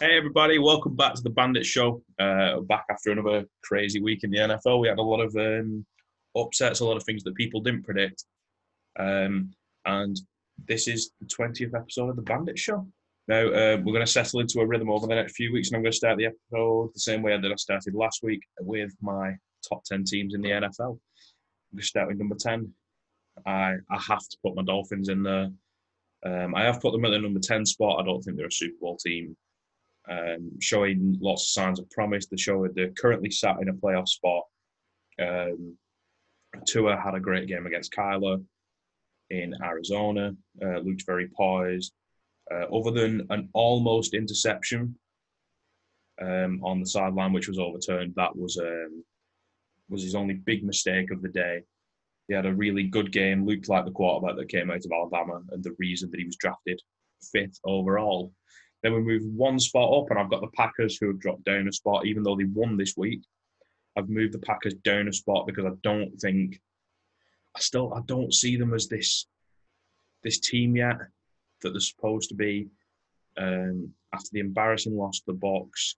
Hey everybody, welcome back to the Bandit Show. Uh, back after another crazy week in the NFL. We had a lot of um, upsets, a lot of things that people didn't predict. Um, and this is the 20th episode of the Bandit Show. Now, uh, we're going to settle into a rhythm over the next few weeks, and I'm going to start the episode the same way that I started last week with my top 10 teams in the NFL. I'm going to start with number 10. I, I have to put my Dolphins in there. Um, I have put them at the number 10 spot. I don't think they're a Super Bowl team um, showing lots of signs of promise. They show they're currently sat in a playoff spot. Um, Tua had a great game against Kyler in Arizona. Uh, looked very poised. Uh, other than an almost interception um, on the sideline, which was overturned, that was um, was his only big mistake of the day. He had a really good game. Looked like the quarterback that came out of Alabama, and the reason that he was drafted fifth overall then we move one spot up, and I've got the Packers who have dropped down a spot, even though they won this week. I've moved the Packers down a spot because I don't think I still I don't see them as this this team yet that they're supposed to be. Um, after the embarrassing loss to the Bucs,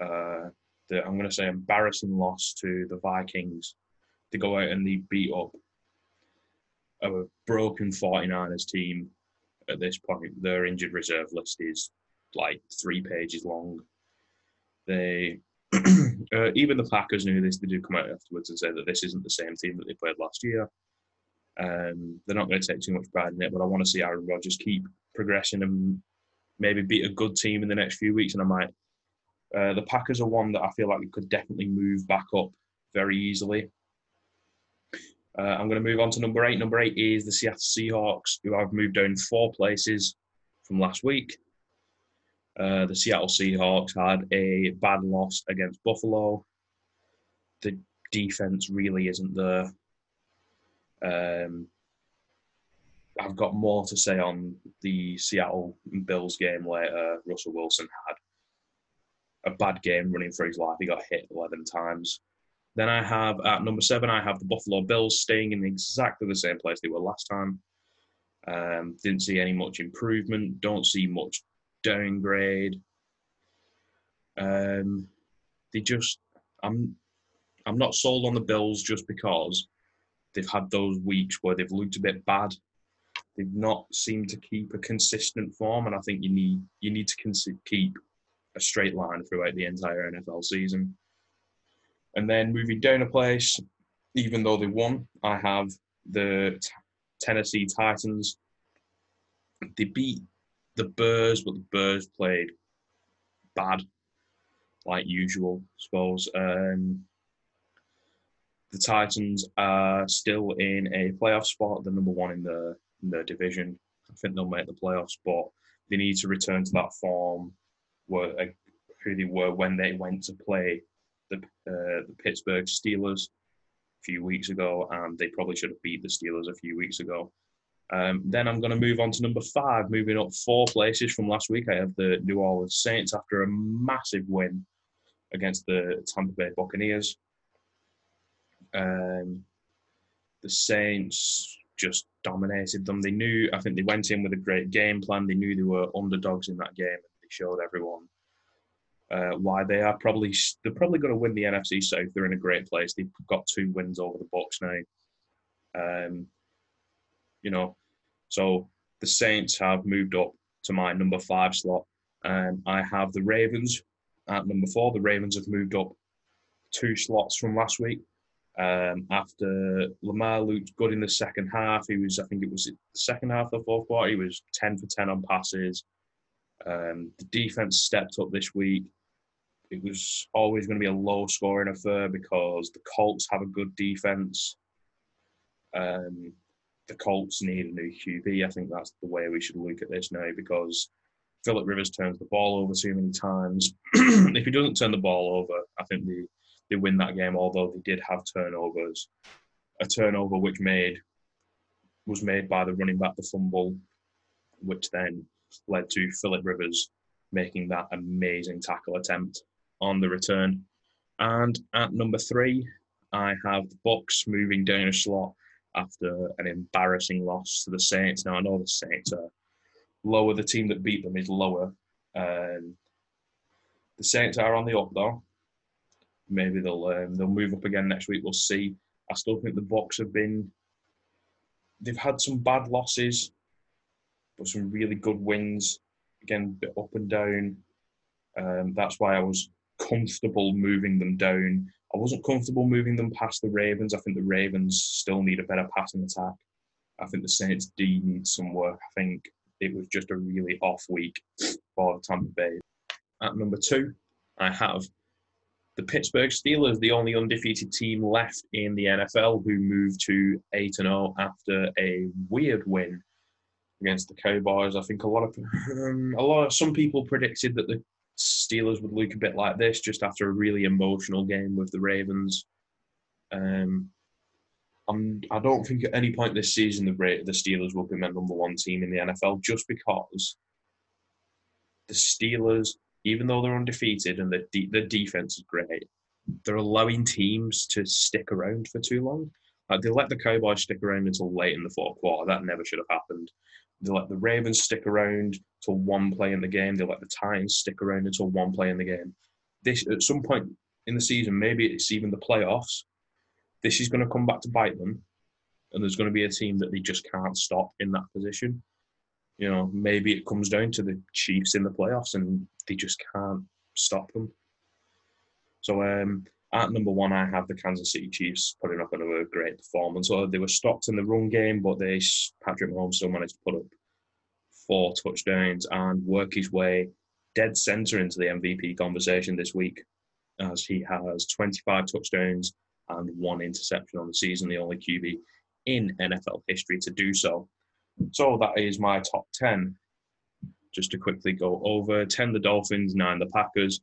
uh, the, I'm going to say embarrassing loss to the Vikings, to go out and they beat up a broken 49ers team at this point. Their injured reserve list is like three pages long. They uh, even the Packers knew this. They did come out afterwards and say that this isn't the same team that they played last year. Um, they're not going to take too much pride in it, but I want to see Aaron Rodgers keep progressing and maybe beat a good team in the next few weeks. And I might. Uh, the Packers are one that I feel like we could definitely move back up very easily. Uh, I'm going to move on to number eight. Number eight is the Seattle Seahawks, who I've moved down four places from last week. Uh, the Seattle Seahawks had a bad loss against Buffalo. The defense really isn't there. Um, I've got more to say on the Seattle Bills game later. Russell Wilson had a bad game running for his life. He got hit 11 times. Then I have at number seven, I have the Buffalo Bills staying in exactly the same place they were last time. Um, didn't see any much improvement. Don't see much downgrade. Um, they just, I'm, I'm not sold on the Bills just because they've had those weeks where they've looked a bit bad. They've not seemed to keep a consistent form, and I think you need you need to keep a straight line throughout the entire NFL season. And then moving down a place, even though they won, I have the t- Tennessee Titans. They beat the Bears, but the Bears played bad, like usual, I suppose. Um, the Titans are still in a playoff spot. They're number one in the in the division. I think they'll make the playoffs, but they need to return to that form where uh, who they were when they went to play uh, the Pittsburgh Steelers a few weeks ago, and they probably should have beat the Steelers a few weeks ago. Um, then I'm going to move on to number five, moving up four places from last week. I have the New Orleans Saints after a massive win against the Tampa Bay Buccaneers. Um, the Saints just dominated them. They knew, I think they went in with a great game plan. They knew they were underdogs in that game, and they showed everyone uh, why they are probably they're probably going to win the NFC South. They're in a great place. They've got two wins over the Bucs now. Um, you know, so the Saints have moved up to my number five slot, and I have the Ravens at number four. The Ravens have moved up two slots from last week. Um, after Lamar looked good in the second half, he was, I think it was the second half of the fourth quarter, he was 10 for 10 on passes. Um, the defense stepped up this week it was always going to be a low scoring affair because the Colts have a good defense. Um, the Colts need a new QB. I think that's the way we should look at this now because Philip Rivers turns the ball over too many times. if he doesn't turn the ball over, I think they, they win that game, although they did have turnovers. A turnover which made was made by the running back the fumble, which then led to Philip Rivers making that amazing tackle attempt on the return. And at number three, I have the Bucs moving down a slot after an embarrassing loss to the Saints. Now I know the Saints are lower. The team that beat them is lower. Um, The Saints are on the up though. Maybe they'll um, they'll move up again next week. We'll see. I still think the Bucs have been. They've had some bad losses, but some really good wins. Again, bit up and down. Um, that's why I was comfortable moving them down. I wasn't comfortable moving them past the Ravens. I think the Ravens still need a better passing attack. I think the Saints D some work. I think it was just a really off week for Tampa Bay. At number two, I have the Pittsburgh Steelers, the only undefeated team left in the NFL, who moved to 8 0 after a weird win against the Cowboys. I think a lot of um, a lot of some people predicted that the Steelers would look a bit like this just after a really emotional game with the Ravens. Um, I don't think at any point this season the the Steelers will be my number one team in the NFL just because the Steelers, even though they're undefeated and the de- the defense is great, they're allowing teams to stick around for too long. Like they let the Cowboys stick around until late in the fourth quarter. That never should have happened. They let the Ravens stick around till one play in the game. They let the Titans stick around until one play in the game. This at some point in the season, maybe it's even the playoffs this is going to come back to bite them, and there's going to be a team that they just can't stop in that position. You know, maybe it comes down to the Chiefs in the playoffs, and they just can't stop them. So um, at number one, I have the Kansas City Chiefs putting up another great performance. So they were stopped in the run game, but they Patrick Mahomes still managed to put up four touchdowns and work his way dead center into the MVP conversation this week, as he has 25 touchdowns and one interception on the season, the only QB in NFL history to do so. So that is my top 10. Just to quickly go over 10 the Dolphins, 9 the Packers,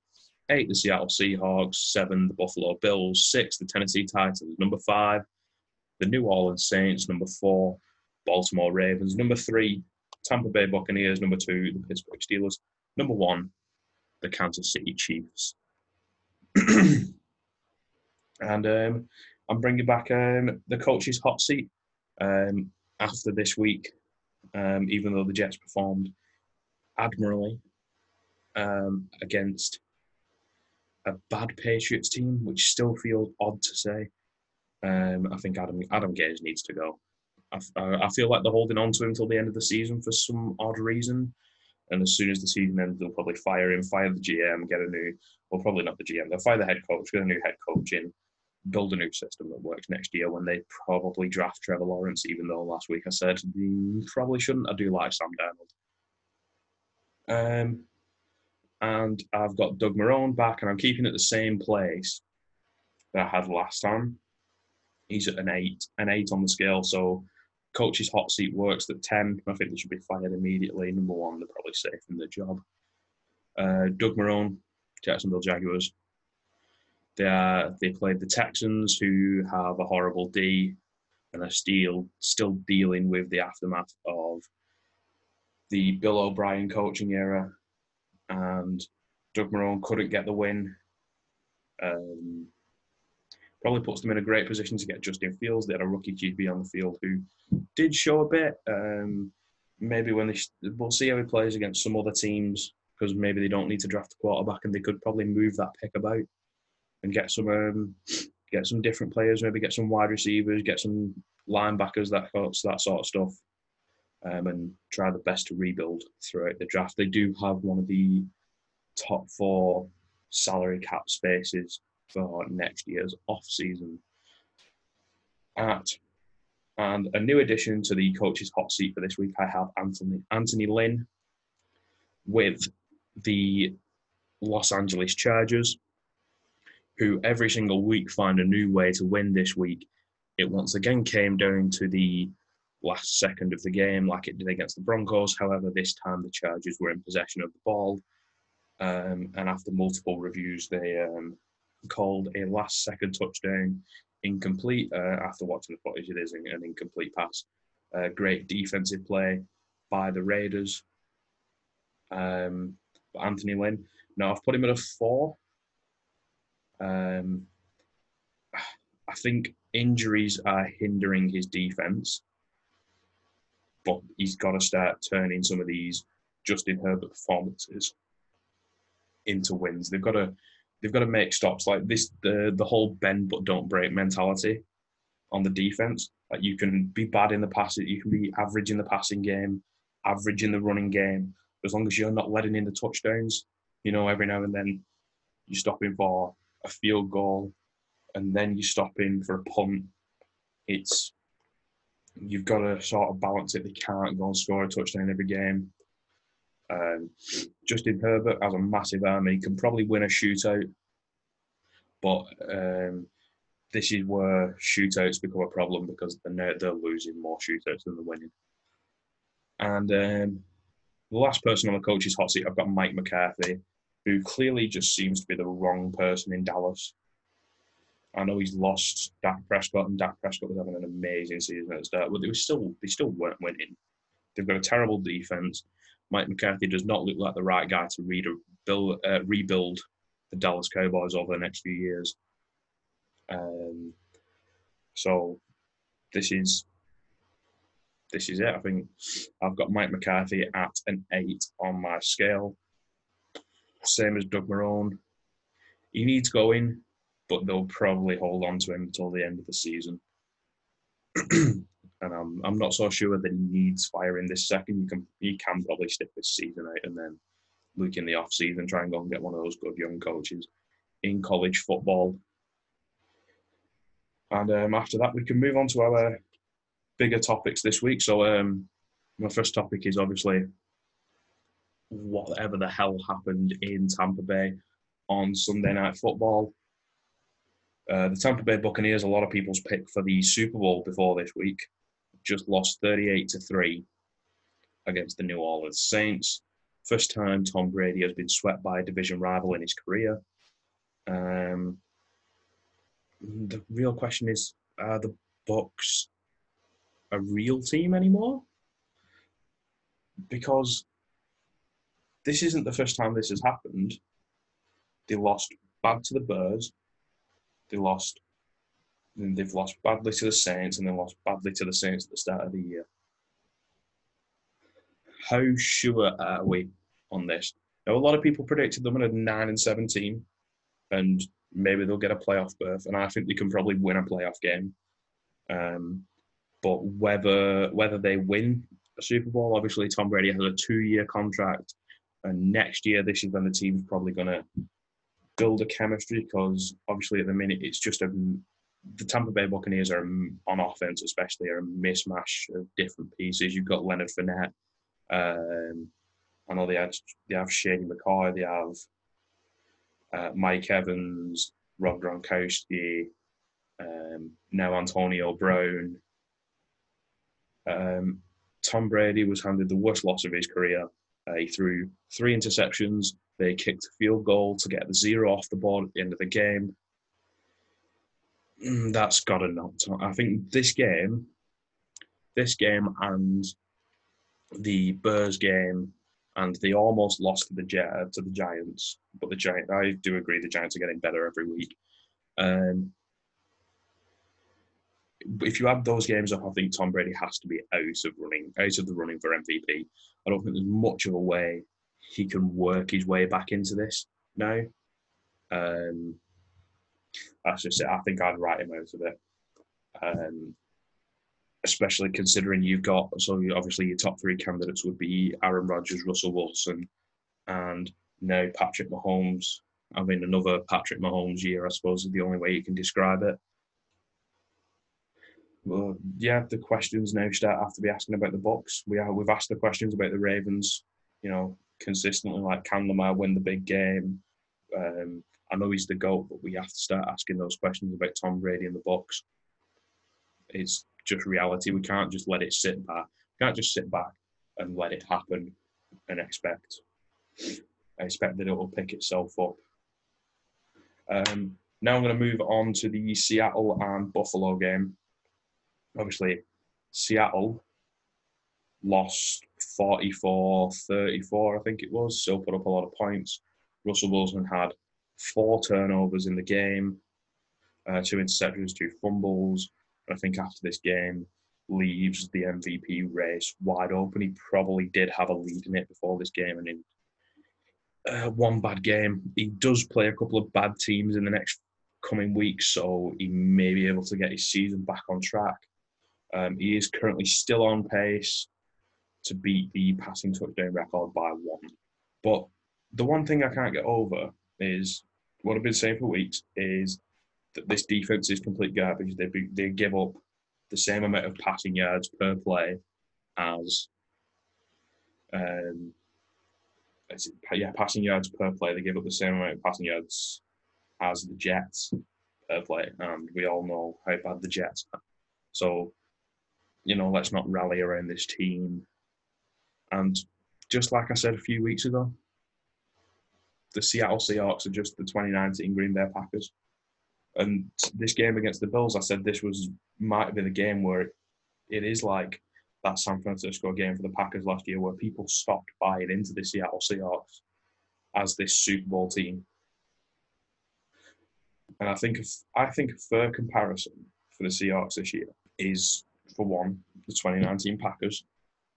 8 the Seattle Seahawks, 7 the Buffalo Bills, 6 the Tennessee Titans, number 5 the New Orleans Saints, number 4 Baltimore Ravens, number 3 Tampa Bay Buccaneers, number 2 the Pittsburgh Steelers, number 1 the Kansas City Chiefs. and um, I'm bringing back um, the coach's hot seat um, after this week, um, even though the Jets performed admirably um, against a bad Patriots team, which still feels odd to say. Um, I think Adam Adam Gase needs to go. I, I feel like they're holding on to him until the end of the season for some odd reason. And as soon as the season ends, they'll probably fire him, fire the GM, get a new, well, probably not the GM, they'll fire the head coach, get a new head coach in, build a new system that works next year when they probably draft Trevor Lawrence, even though last week I said mm, probably shouldn't. I do like Sam Darnold. Um, and I've got Doug Marrone back, and I'm keeping it the same place that I had last time. He's at an eight, an eight on the scale. So, coach's hot seat works at ten. I think they should be fired immediately. Number one, they're probably safe in the job. Uh, Doug Marrone, Jacksonville Jaguars. They are, they played the Texans, who have a horrible D, and are still still dealing with the aftermath of the Bill O'Brien coaching era, and Doug Marrone couldn't get the win. Um, probably puts them in a great position to get Justin Fields. They had a rookie QB on the field who did show a bit. Um, maybe when they we'll see how he plays against some other teams because maybe they don't need to draft a quarterback and they could probably move that pick about and get some um, get some different players, maybe get some wide receivers, get some linebackers, that that sort of stuff, um, and try the best to rebuild throughout the draft. They do have one of the top four salary cap spaces for next year's off season. At and a new addition to the coach's hot seat for this week, I have Anthony Anthony Lynn with the Los Angeles Chargers who every single week find a new way to win this week. It once again came down to the last second of the game, like it did against the Broncos. However, this time the Chargers were in possession of the ball. Um, and after multiple reviews, they um, called a last second touchdown incomplete. Uh, after watching the footage, it is an incomplete pass. Uh, great defensive play by the Raiders. Um, Anthony Lynn. Now, I've put him at a four um, I think injuries are hindering his defense, but he's got to start turning some of these Justin Herbert performances into wins. They've got to they've got to make stops like this. The the whole bend but don't break mentality on the defense. Like you can be bad in the passing, you can be average in the passing game, average in the running game, as long as you're not letting in the touchdowns. You know, every now and then you're stopping for a field goal, and then you're stopping for a punt. It's you've got to sort of balance it. They can't go and score a touchdown every game. Um, Justin Herbert has a massive arm. He can probably win a shootout, but um, this is where shootouts become a problem because they're, they're losing more shootouts than they're winning. And um, the last person on the coach's hot seat, I've got Mike McCarthy, who clearly just seems to be the wrong person in Dallas. I know he's lost Dak Prescott, and Dak Prescott was having an amazing season at the start, but they were still they still weren't winning. They've got a terrible defense. Mike McCarthy does not look like the right guy to read rebuild, uh, rebuild the Dallas Cowboys over the next few years. Um, so this is this is it. I think I've got Mike McCarthy at an eight on my scale. Same as Doug Marrone. He needs going, but they'll probably hold on to him until the end of the season. and I'm I'm not so sure that he needs firing this second. You can he can probably stick this season out and then look in the off season, try and go and get one of those good young coaches in college football and um, after that, we can move on to our bigger topics this week. So, um, my first topic is obviously whatever the hell happened in Tampa Bay on Sunday Night Football. Uh, the Tampa Bay Buccaneers, a lot of people's pick for the Super Bowl before this week, just lost 38 to 3 against the New Orleans Saints. First time Tom Brady has been swept by a division rival in his career. Um, the real question is: Are the Bucs a real team anymore? Because this isn't the first time this has happened. They lost bad to the Bears. They lost. They've lost badly to the Saints, and they lost badly to the Saints at the start of the year. How sure are we on this? Now, a lot of people predicted them at a nine and seventeen, and maybe they'll get a playoff berth, and I think they can probably win a playoff game. Um, but whether whether they win a Super Bowl, obviously Tom Brady has a two-year contract, and next year this is when the team's probably going to build a chemistry because obviously at the minute it's just a the Tampa Bay Buccaneers are on offense especially are a mismatch of different pieces. You've got Leonard Fournette. Um, I know they have they have Shady McCoy. They have uh, Mike Evans, Rob Gronkowski, um, now Antonio Brown. Um, Tom Brady was handed the worst loss of his career. Uh, he threw three interceptions. They kicked a field goal to get the zero off the board at the end of the game. Mm, that's got to not. I think this game, this game and the Bears game and they almost lost to the to the Giants. But the Giant, I do agree, the Giants are getting better every week. Um, if you add those games up, I think Tom Brady has to be out of running, out of the running for MVP. I don't think there's much of a way he can work his way back into this now. Um, that's just it. I think I'd write him out of it. Um, especially considering you've got so obviously your top three candidates would be Aaron Rodgers, Russell Wilson, and now Patrick Mahomes. I mean, another Patrick Mahomes year, I suppose, is the only way you can describe it. Well, yeah, the questions now start have to be asking about the Bucs. We are we've asked the questions about the Ravens, you know, consistently. Like, can Lamar win the big game? Um, I know he's the goat, but we have to start asking those questions about Tom Brady and the Bucs. It's just reality. We can't just let it sit back. We can't just sit back and let it happen and expect I expect that it will pick itself up. Um, now I'm going to move on to the Seattle and Buffalo game. Obviously, Seattle lost 44 34, I think it was, still put up a lot of points. Russell Wilson had four turnovers in the game, uh, two interceptions, two fumbles. I think after this game leaves the MVP race wide open. He probably did have a lead in it before this game, and in, uh, one bad game. He does play a couple of bad teams in the next coming weeks, so he may be able to get his season back on track. Um, he is currently still on pace to beat the passing touchdown record by one. But the one thing I can't get over is what I've been saying for weeks is that this defense is complete garbage. They they give up the same amount of passing yards per play as um, yeah, passing yards per play. They give up the same amount of passing yards as the Jets per play, and we all know how bad the Jets are. So, you know, let's not rally around this team. And just like I said a few weeks ago, the Seattle Seahawks are just the 2019 Green Bay Packers. And this game against the Bills, I said this was might be the game where it is like that San Francisco game for the Packers last year, where people stopped buying into the Seattle Seahawks as this Super Bowl team. And I think I think a fair comparison for the Seahawks this year is, for one, the 2019 Packers.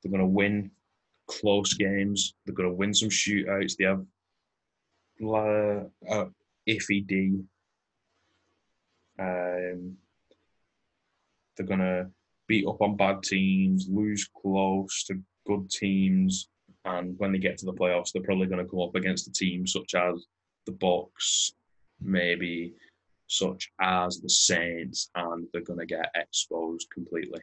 They're going to win close games. They're going to win some shootouts. They have uh, uh, iffy D. Um, they're going to beat up on bad teams, lose close to good teams, and when they get to the playoffs, they're probably going to come up against a team such as the Bucs, maybe such as the Saints, and they're going to get exposed completely.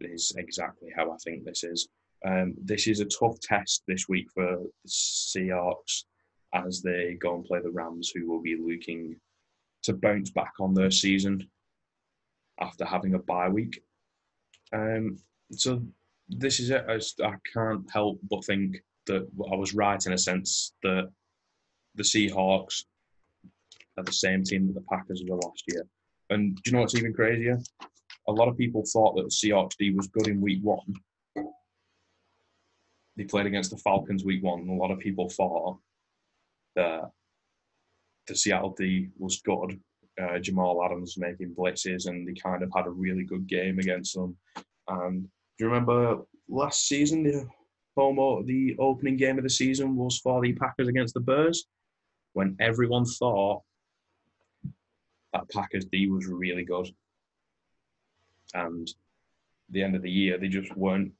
Is exactly how I think this is. Um, this is a tough test this week for the Seahawks as they go and play the Rams, who will be looking to bounce back on their season after having a bye week. Um, so this is it. I, just, I can't help but think that I was right in a sense that the Seahawks are the same team that the Packers were last year. And do you know what's even crazier? A lot of people thought that the Seahawks D was good in week one. They played against the Falcons week one, a lot of people thought that the Seattle D was good. Uh, Jamal Adams making blitzes, and they kind of had a really good game against them. And do you remember last season the home the opening game of the season was for the Packers against the Bears, when everyone thought that Packers D was really good, and the end of the year they just weren't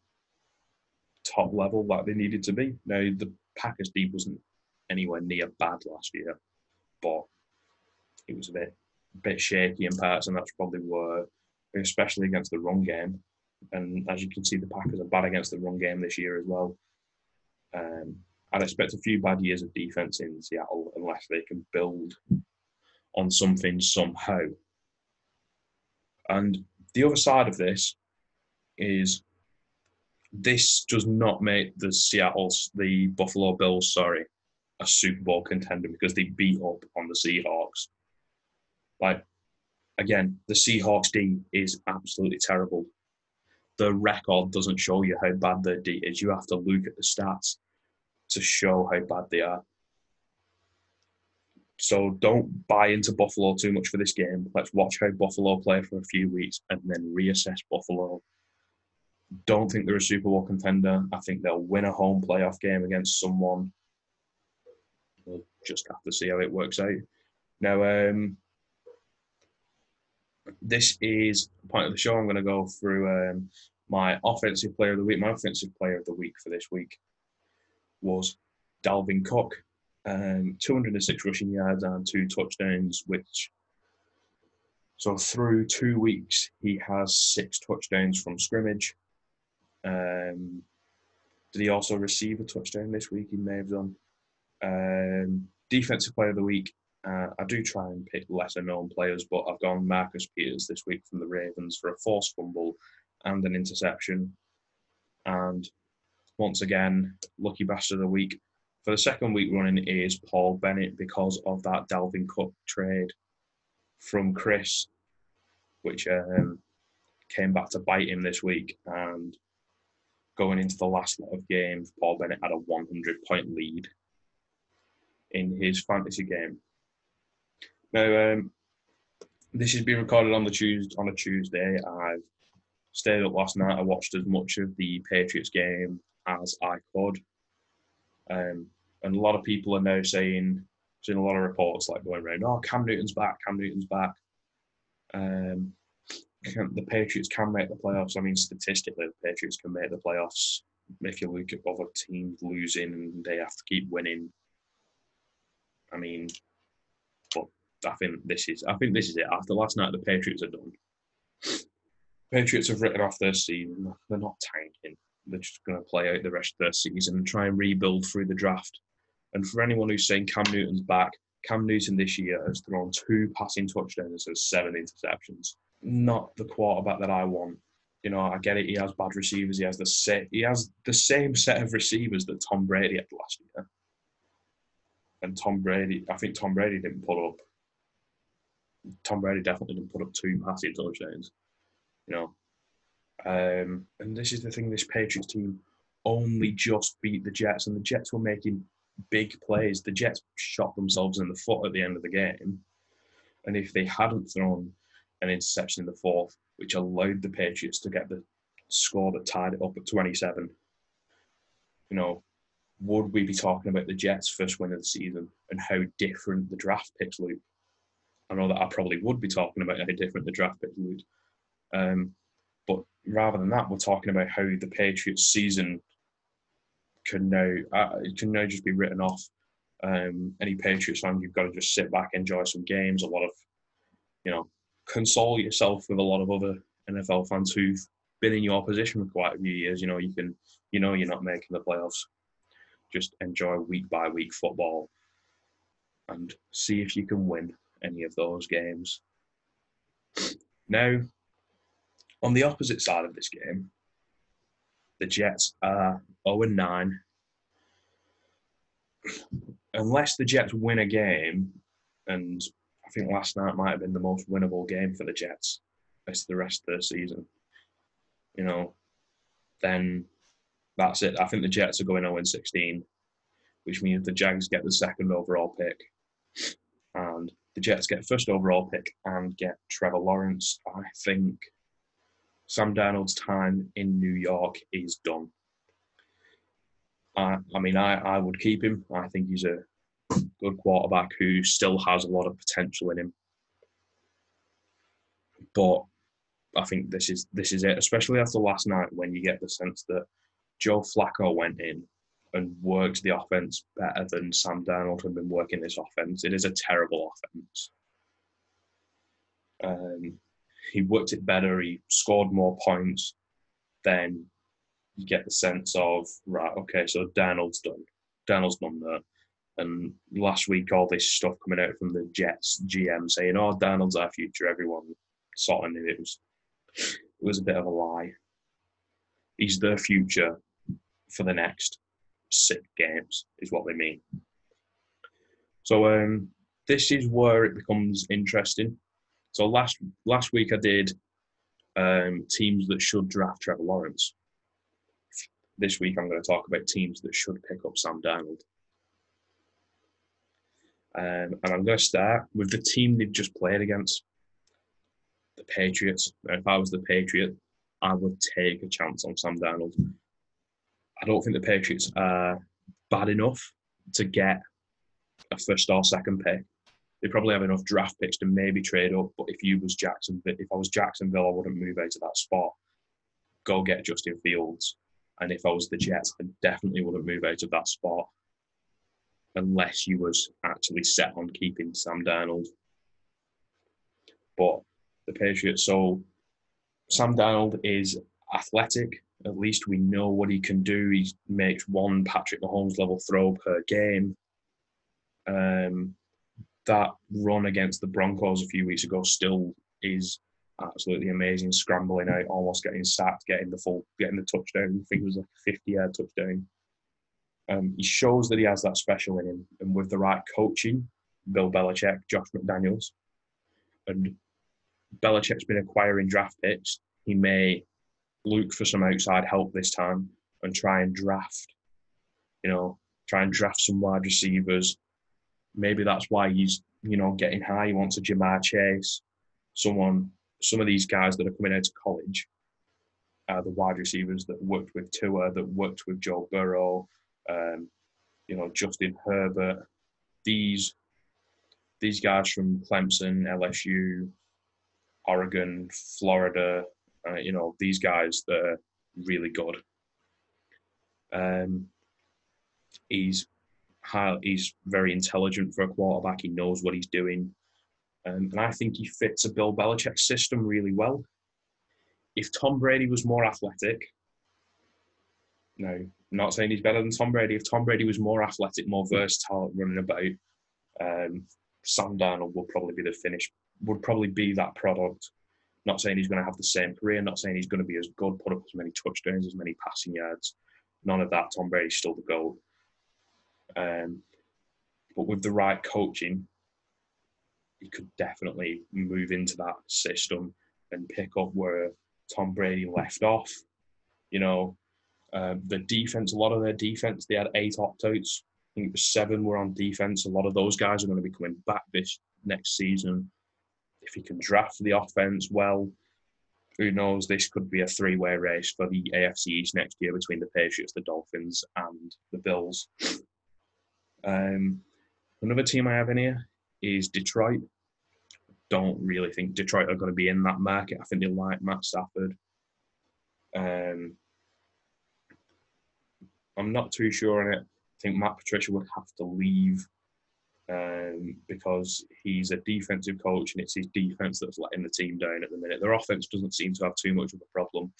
top level like they needed to be. Now the Packers D wasn't anywhere near bad last year, but it was a bit bit shaky in parts, and that's probably where, especially against the run game. And as you can see, the Packers are bad against the run game this year as well. Um, I'd expect a few bad years of defense in Seattle unless they can build on something somehow. And the other side of this is this does not make the Seattle's the Buffalo Bills, sorry, a Super Bowl contender because they beat up on the Seahawks. Like, again, the Seahawks D is absolutely terrible. The record doesn't show you how bad their D is. You have to look at the stats to show how bad they are. So don't buy into Buffalo too much for this game. Let's watch how Buffalo play for a few weeks and then reassess Buffalo. Don't think they're a Super Bowl contender. I think they'll win a home playoff game against someone. We'll just have to see how it works out. Now, um, this is point of the show. I'm going to go through um, my offensive player of the week. My offensive player of the week for this week was Dalvin Cook. Um, 206 rushing yards and two touchdowns, which so through two weeks he has six touchdowns from scrimmage. Um, did he also receive a touchdown this week? He may have done. Um, defensive player of the week uh, I do try and pick lesser known players, but I've gone Marcus Peters this week from the Ravens for a forced fumble and an interception. And once again, lucky bastard of the week for the second week running is Paul Bennett because of that Dalvin Cook trade from Chris, which um, came back to bite him this week. And going into the last lot of games, Paul Bennett had a 100 point lead in his fantasy game. Now, um, this has been recorded on the Tuesday. On a Tuesday, I've stayed up last night. I watched as much of the Patriots game as I could. Um, and a lot of people are now saying, seeing a lot of reports like going around, oh, Cam Newton's back, Cam Newton's back. Um, can, the Patriots can make the playoffs. I mean, statistically, the Patriots can make the playoffs if you look at other teams losing and they have to keep winning. I mean, but I think this is I think this is it. After last night, the Patriots are done. Patriots have written off their season. They're not tanking. They're just going to play out the rest of their season and try and rebuild through the draft. And for anyone who's saying Cam Newton's back, Cam Newton this year has thrown two passing touchdowns and seven interceptions. Not the quarterback that I want. You know, I get it. He has bad receivers. He has the set. He has the same set of receivers that Tom Brady had last year. And Tom Brady, I think Tom Brady didn't put up. Tom Brady definitely didn't put up two passing touchdowns. You know, um, and this is the thing: this Patriots team only just beat the Jets, and the Jets were making big plays. The Jets shot themselves in the foot at the end of the game, and if they hadn't thrown an interception in the fourth, which allowed the Patriots to get the score that tied it up at 27. You know, would we be talking about the Jets' first win of the season and how different the draft picks look? I know that I probably would be talking about how different the draft picks look. Um, but rather than that, we're talking about how the Patriots' season can now uh, can now just be written off. Um, any Patriots fan, you've got to just sit back, enjoy some games. A lot of, you know, console yourself with a lot of other NFL fans who've been in your position for quite a few years. You know, you can, you know, you're not making the playoffs. Just enjoy week by week football and see if you can win any of those games. Now, on the opposite side of this game, the Jets are 0 9. Unless the Jets win a game, and I think last night might have been the most winnable game for the Jets as the rest of the season. You know, then that's it. I think the Jets are going 0 16, which means the Jags get the second overall pick, and the Jets get first overall pick and get Trevor Lawrence. I think Sam Darnold's time in New York is done. I, I mean, I, I would keep him. I think he's a good quarterback who still has a lot of potential in him. But I think this is this is it, especially after last night when you get the sense that Joe Flacco went in and worked the offense better than Sam Darnold had been working this offense. It is a terrible offense. Um, he worked it better. He scored more points. Then you get the sense of right, okay, so Darnold's done. Darnold's done that. And last week, all this stuff coming out from the Jets GM saying, "Oh, Darnold's our future." Everyone sort of knew it was it was a bit of a lie. He's the future for the next six games, is what they mean. So um, this is where it becomes interesting. So last last week I did um, teams that should draft Trevor Lawrence. This week I'm going to talk about teams that should pick up Sam Darnold. Um, and I'm going to start with the team they've just played against, the Patriots. If I was the Patriot, I would take a chance on Sam Darnold. I don't think the Patriots are bad enough to get a first or second pick. They probably have enough draft picks to maybe trade up. But if you was Jacksonville, if I was Jacksonville, I wouldn't move out of that spot. Go get Justin Fields. And if I was the Jets, I definitely wouldn't move out of that spot unless you was actually set on keeping Sam Darnold. But the Patriots, so Sam Darnold is athletic. At least we know what he can do. He makes one Patrick Mahomes level throw per game. Um, that run against the Broncos a few weeks ago still is absolutely amazing. Scrambling out, almost getting sacked, getting the full, getting the touchdown. I think it was like a 50 yard touchdown. Um, he shows that he has that special in him, and with the right coaching, Bill Belichick, Josh McDaniels, and Belichick's been acquiring draft picks. He may look for some outside help this time and try and draft, you know, try and draft some wide receivers. Maybe that's why he's, you know, getting high. He wants a Ja'Marr Chase, someone, some of these guys that are coming out of college, are the wide receivers that worked with Tua, that worked with Joe Burrow, um, you know, Justin Herbert, these these guys from Clemson, LSU, Oregon, Florida, uh, you know, these guys they're really good. Um, he's he's very intelligent for a quarterback. He knows what he's doing, um, and I think he fits a Bill Belichick system really well. If Tom Brady was more athletic, no, not saying he's better than Tom Brady. If Tom Brady was more athletic, more versatile, running about, um, Sam Darnold would probably be the finish. Would probably be that product. Not saying he's going to have the same career. Not saying he's going to be as good, put up as many touchdowns, as many passing yards. None of that. Tom Brady's still the goal. Um, but with the right coaching, he could definitely move into that system and pick up where Tom Brady left off. You know, um, the defense, a lot of their defense, they had eight opt-outs. I think it was seven were on defense. A lot of those guys are going to be coming back this next season. If he can draft the offense well, who knows? This could be a three-way race for the AFC East next year between the Patriots, the Dolphins, and the Bills. Um, another team I have in here is Detroit. Don't really think Detroit are going to be in that market. I think they like Matt Stafford. Um, I'm not too sure on it. I think Matt Patricia would have to leave um, because he's a defensive coach and it's his defense that's letting the team down at the minute. Their offense doesn't seem to have too much of a problem,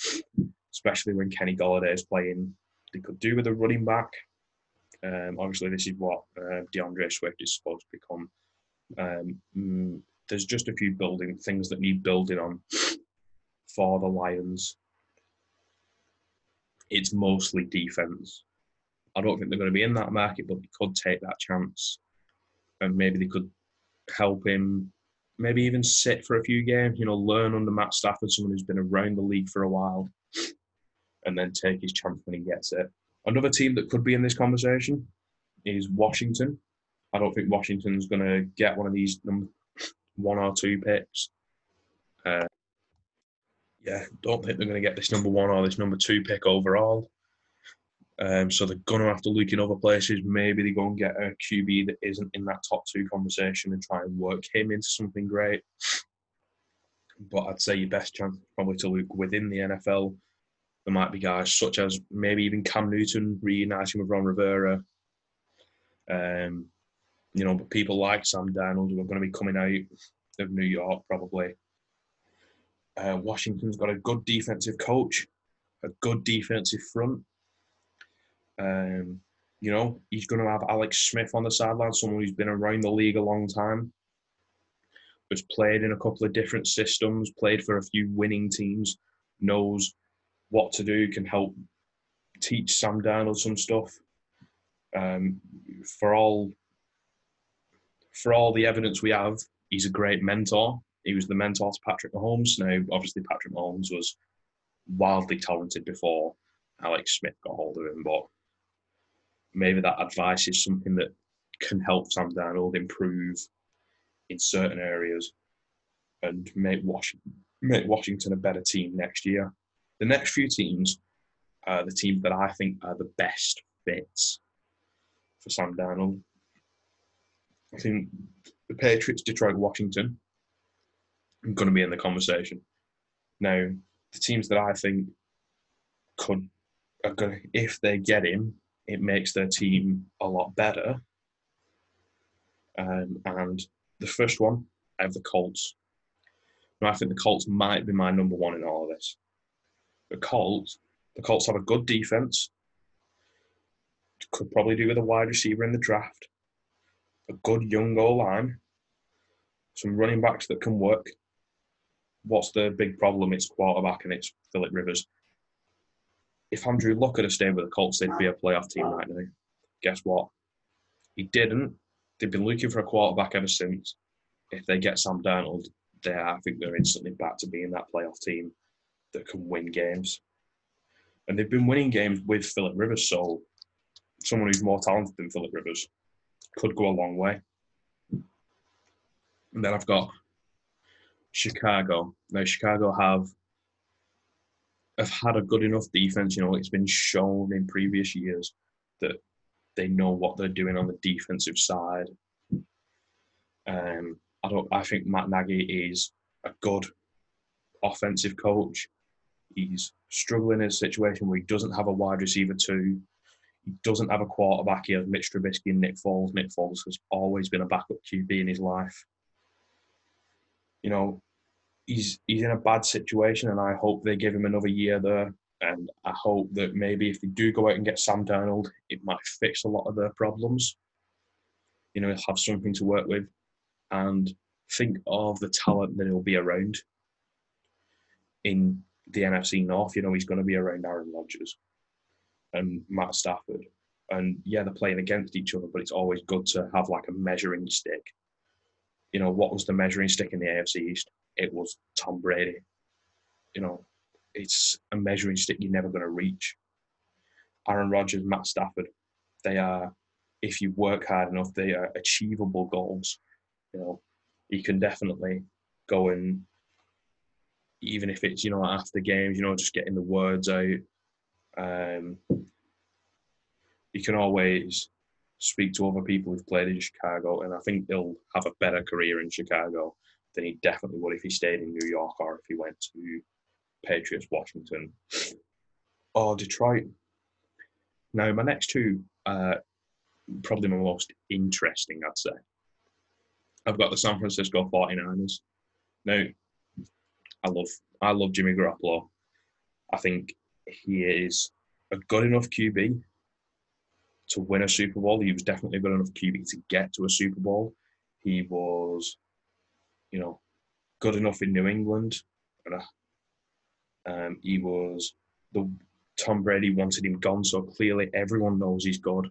especially when Kenny Golladay is playing. They could do with a running back. Um, obviously, this is what uh, D'Andre Swift is supposed to become. Um, mm, there's just a few building things that need building on for the Lions. It's mostly defense. I don't think they're going to be in that market, but they could take that chance, and maybe they could help him. Maybe even sit for a few games. You know, learn under Matt Stafford, someone who's been around the league for a while, and then take his chance when he gets it. Another team that could be in this conversation is Washington. I don't think Washington's going to get one of these number one or two picks. Uh, yeah, don't think they're going to get this number one or this number two pick overall. Um, so they're going to have to look in other places. Maybe they go and get a QB that isn't in that top two conversation and try and work him into something great. But I'd say your best chance probably to look within the NFL. There might be guys such as maybe even Cam Newton reuniting with Ron Rivera. Um, you know, but people like Sam Darnold who are going to be coming out of New York probably. Uh, Washington's got a good defensive coach, a good defensive front. Um, you know, he's going to have Alex Smith on the sideline, someone who's been around the league a long time, who's played in a couple of different systems, played for a few winning teams, knows what to do, can help teach Sam Darnold some stuff. Um, for all for all the evidence we have, he's a great mentor. He was the mentor to Patrick Mahomes. Now, obviously, Patrick Mahomes was wildly talented before Alex Smith got hold of him, but maybe that advice is something that can help Sam Darnold improve in certain areas and make make Washington a better team next year. The next few teams are the teams that I think are the best fits for Sam Darnold. I think the Patriots, Detroit, Washington are going to be in the conversation. Now, the teams that I think could are going if they get him, it makes their team a lot better. Um, and the first one, I have the Colts. I think the Colts might be my number one in all of this. The Colts, the Colts have a good defense. Could probably do with a wide receiver in the draft. A good young goal line. Some running backs that can work. What's the big problem? It's quarterback and it's Philip Rivers if Andrew Luck had stayed with the Colts, they'd be a playoff team right now. Guess what? He didn't. They've been looking for a quarterback ever since. If they get Sam Darnold, there, I think they're instantly back to being that playoff team that can win games. And they've been winning games with Philip Rivers, so someone who's more talented than Philip Rivers could go a long way. And then I've got Chicago. Now, Chicago have have had a good enough defense. You know, it's been shown in previous years that They know what they're doing on the defensive side. Um, I don't. I think Matt Nagy is a good offensive coach. He's struggling in a situation where he doesn't have a wide receiver two. He doesn't have a quarterback. He has Mitch Trubisky and Nick Foles. Nick Foles has always been a backup QB in his life. You know, he's he's in a bad situation, and I hope they give him another year there. And I hope that maybe if they do go out and get Sam Darnold, it might fix a lot of their problems. You know, have something to work with, and think of the talent that he'll be around in the NFC North. You know, he's going to be around Aaron Rodgers and Matt Stafford. And yeah, they're playing against each other, but it's always good to have like a measuring stick. You know, what was the measuring stick in the AFC East? It was Tom Brady. You know, it's a measuring stick you're never going to reach. Aaron Rodgers, Matt Stafford, they are, if you work hard enough, they are achievable goals. You know, you can definitely go and, even if it's, you know, after games, you know, just getting the words out, um, you can always speak to other people who've played in Chicago, and I think he'll have a better career in Chicago than he definitely would if he stayed in New York or if he went to Patriots, Washington, or Detroit. Now, my next two, uh, probably my most interesting, I'd say. I've got the San Francisco 49ers. Now, I love I love Jimmy Garoppolo. I think he is a good enough QB to win a Super Bowl. He was definitely a good enough QB to get to a Super Bowl. He was, you know, good enough in New England. And um, he was the Tom Brady wanted him gone, so clearly everyone knows he's good.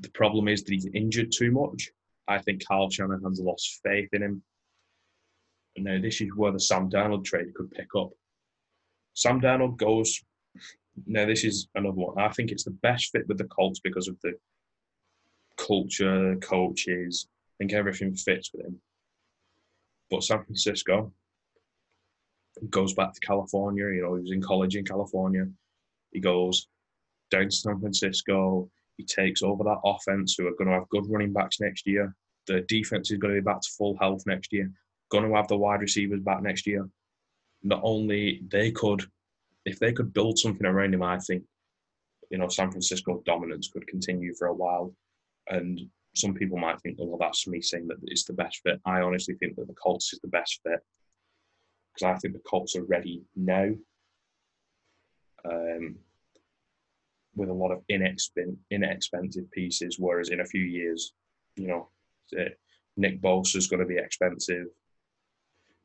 The problem is that he's injured too much. I think Kyle Shanahan's lost faith in him. And now this is where the Sam Darnold trade could pick up. Sam Darnold goes now this is another one. I think it's the best fit with the Colts because of the culture, coaches. I think everything fits with him. But San Francisco goes back to California. You know, he was in college in California. He goes down to San Francisco. He takes over that offense, who are going to have good running backs next year. The defense is going to be back to full health next year. Going to have the wide receivers back next year. Not only they could if they could build something around him, I think you know San Francisco dominance could continue for a while. And some people might think, well, that's me saying that it's the best fit. I honestly think that the Colts is the best fit because I think the Colts are ready now. Um, with a lot of inexpensive, inexpensive pieces, whereas in a few years, you know, Nick Bosa is going to be expensive.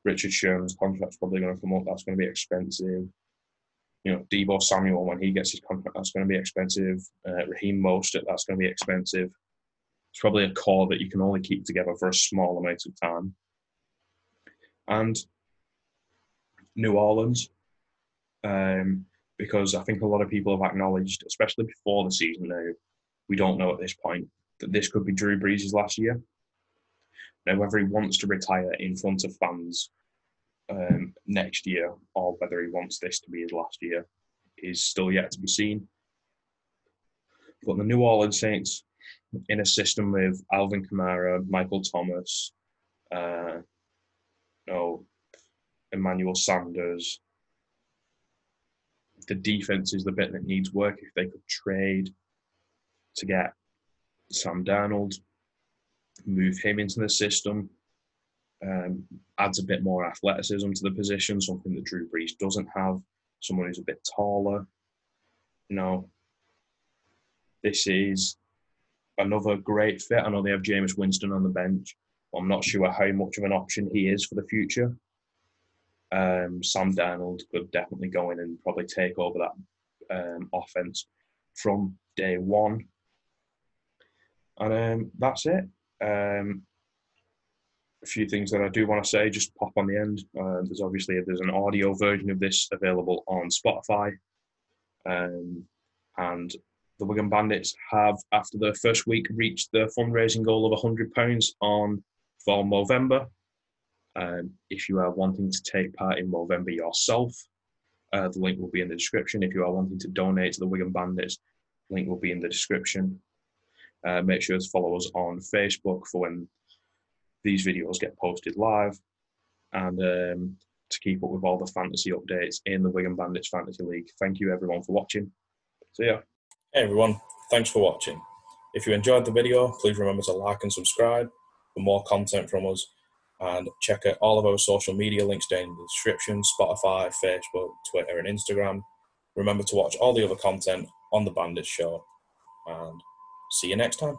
Richard Sherman's contract's probably going to come up. That's going to be expensive you know, Deebo Samuel when he gets his contract, that's going to be expensive. Uh, Raheem Mostert, that's going to be expensive. It's probably a core that you can only keep together for a small amount of time. And New Orleans, um, because I think a lot of people have acknowledged, especially before the season now, we don't know at this point that this could be Drew Brees' last year. Now, whether he wants to retire in front of fans um, next year or whether he wants this to be his last year is still yet to be seen. But the New Orleans Saints, in a system with Alvin Kamara, Michael Thomas, uh, know, Emmanuel Sanders, the defense is the bit that needs work. If they could trade to get Sam Darnold, move him into the system, um, adds a bit more athleticism to the position, something that Drew Brees doesn't have. Someone who's a bit taller. You know, this is another great fit. I know they have Jameis Winston on the bench. I'm not sure how much of an option he is for the future. Um, Sam Darnold could definitely go in and probably take over that um, offense from day one. And um, that's it. Um, a few things that I do want to say, just pop on the end. Uh, there's obviously there's an audio version of this available on Spotify, um, and the Wigan Bandits have, after the first week, reached the fundraising goal of £100 on for Movember. Um, if you are wanting to take part in Movember yourself, uh, the link will be in the description. If you are wanting to donate to the Wigan Bandits, link will be in the description. Uh, make sure to follow us on Facebook for when these videos get posted live, and um, to keep up with all the fantasy updates in the Wigan Bandits Fantasy League. Thank you everyone for watching. See ya. Hey everyone, thanks for watching. If you enjoyed the video, please remember to like and subscribe for more content from us. And check out all of our social media links down in the description Spotify, Facebook, Twitter, and Instagram. Remember to watch all the other content on The Bandits Show. And see you next time.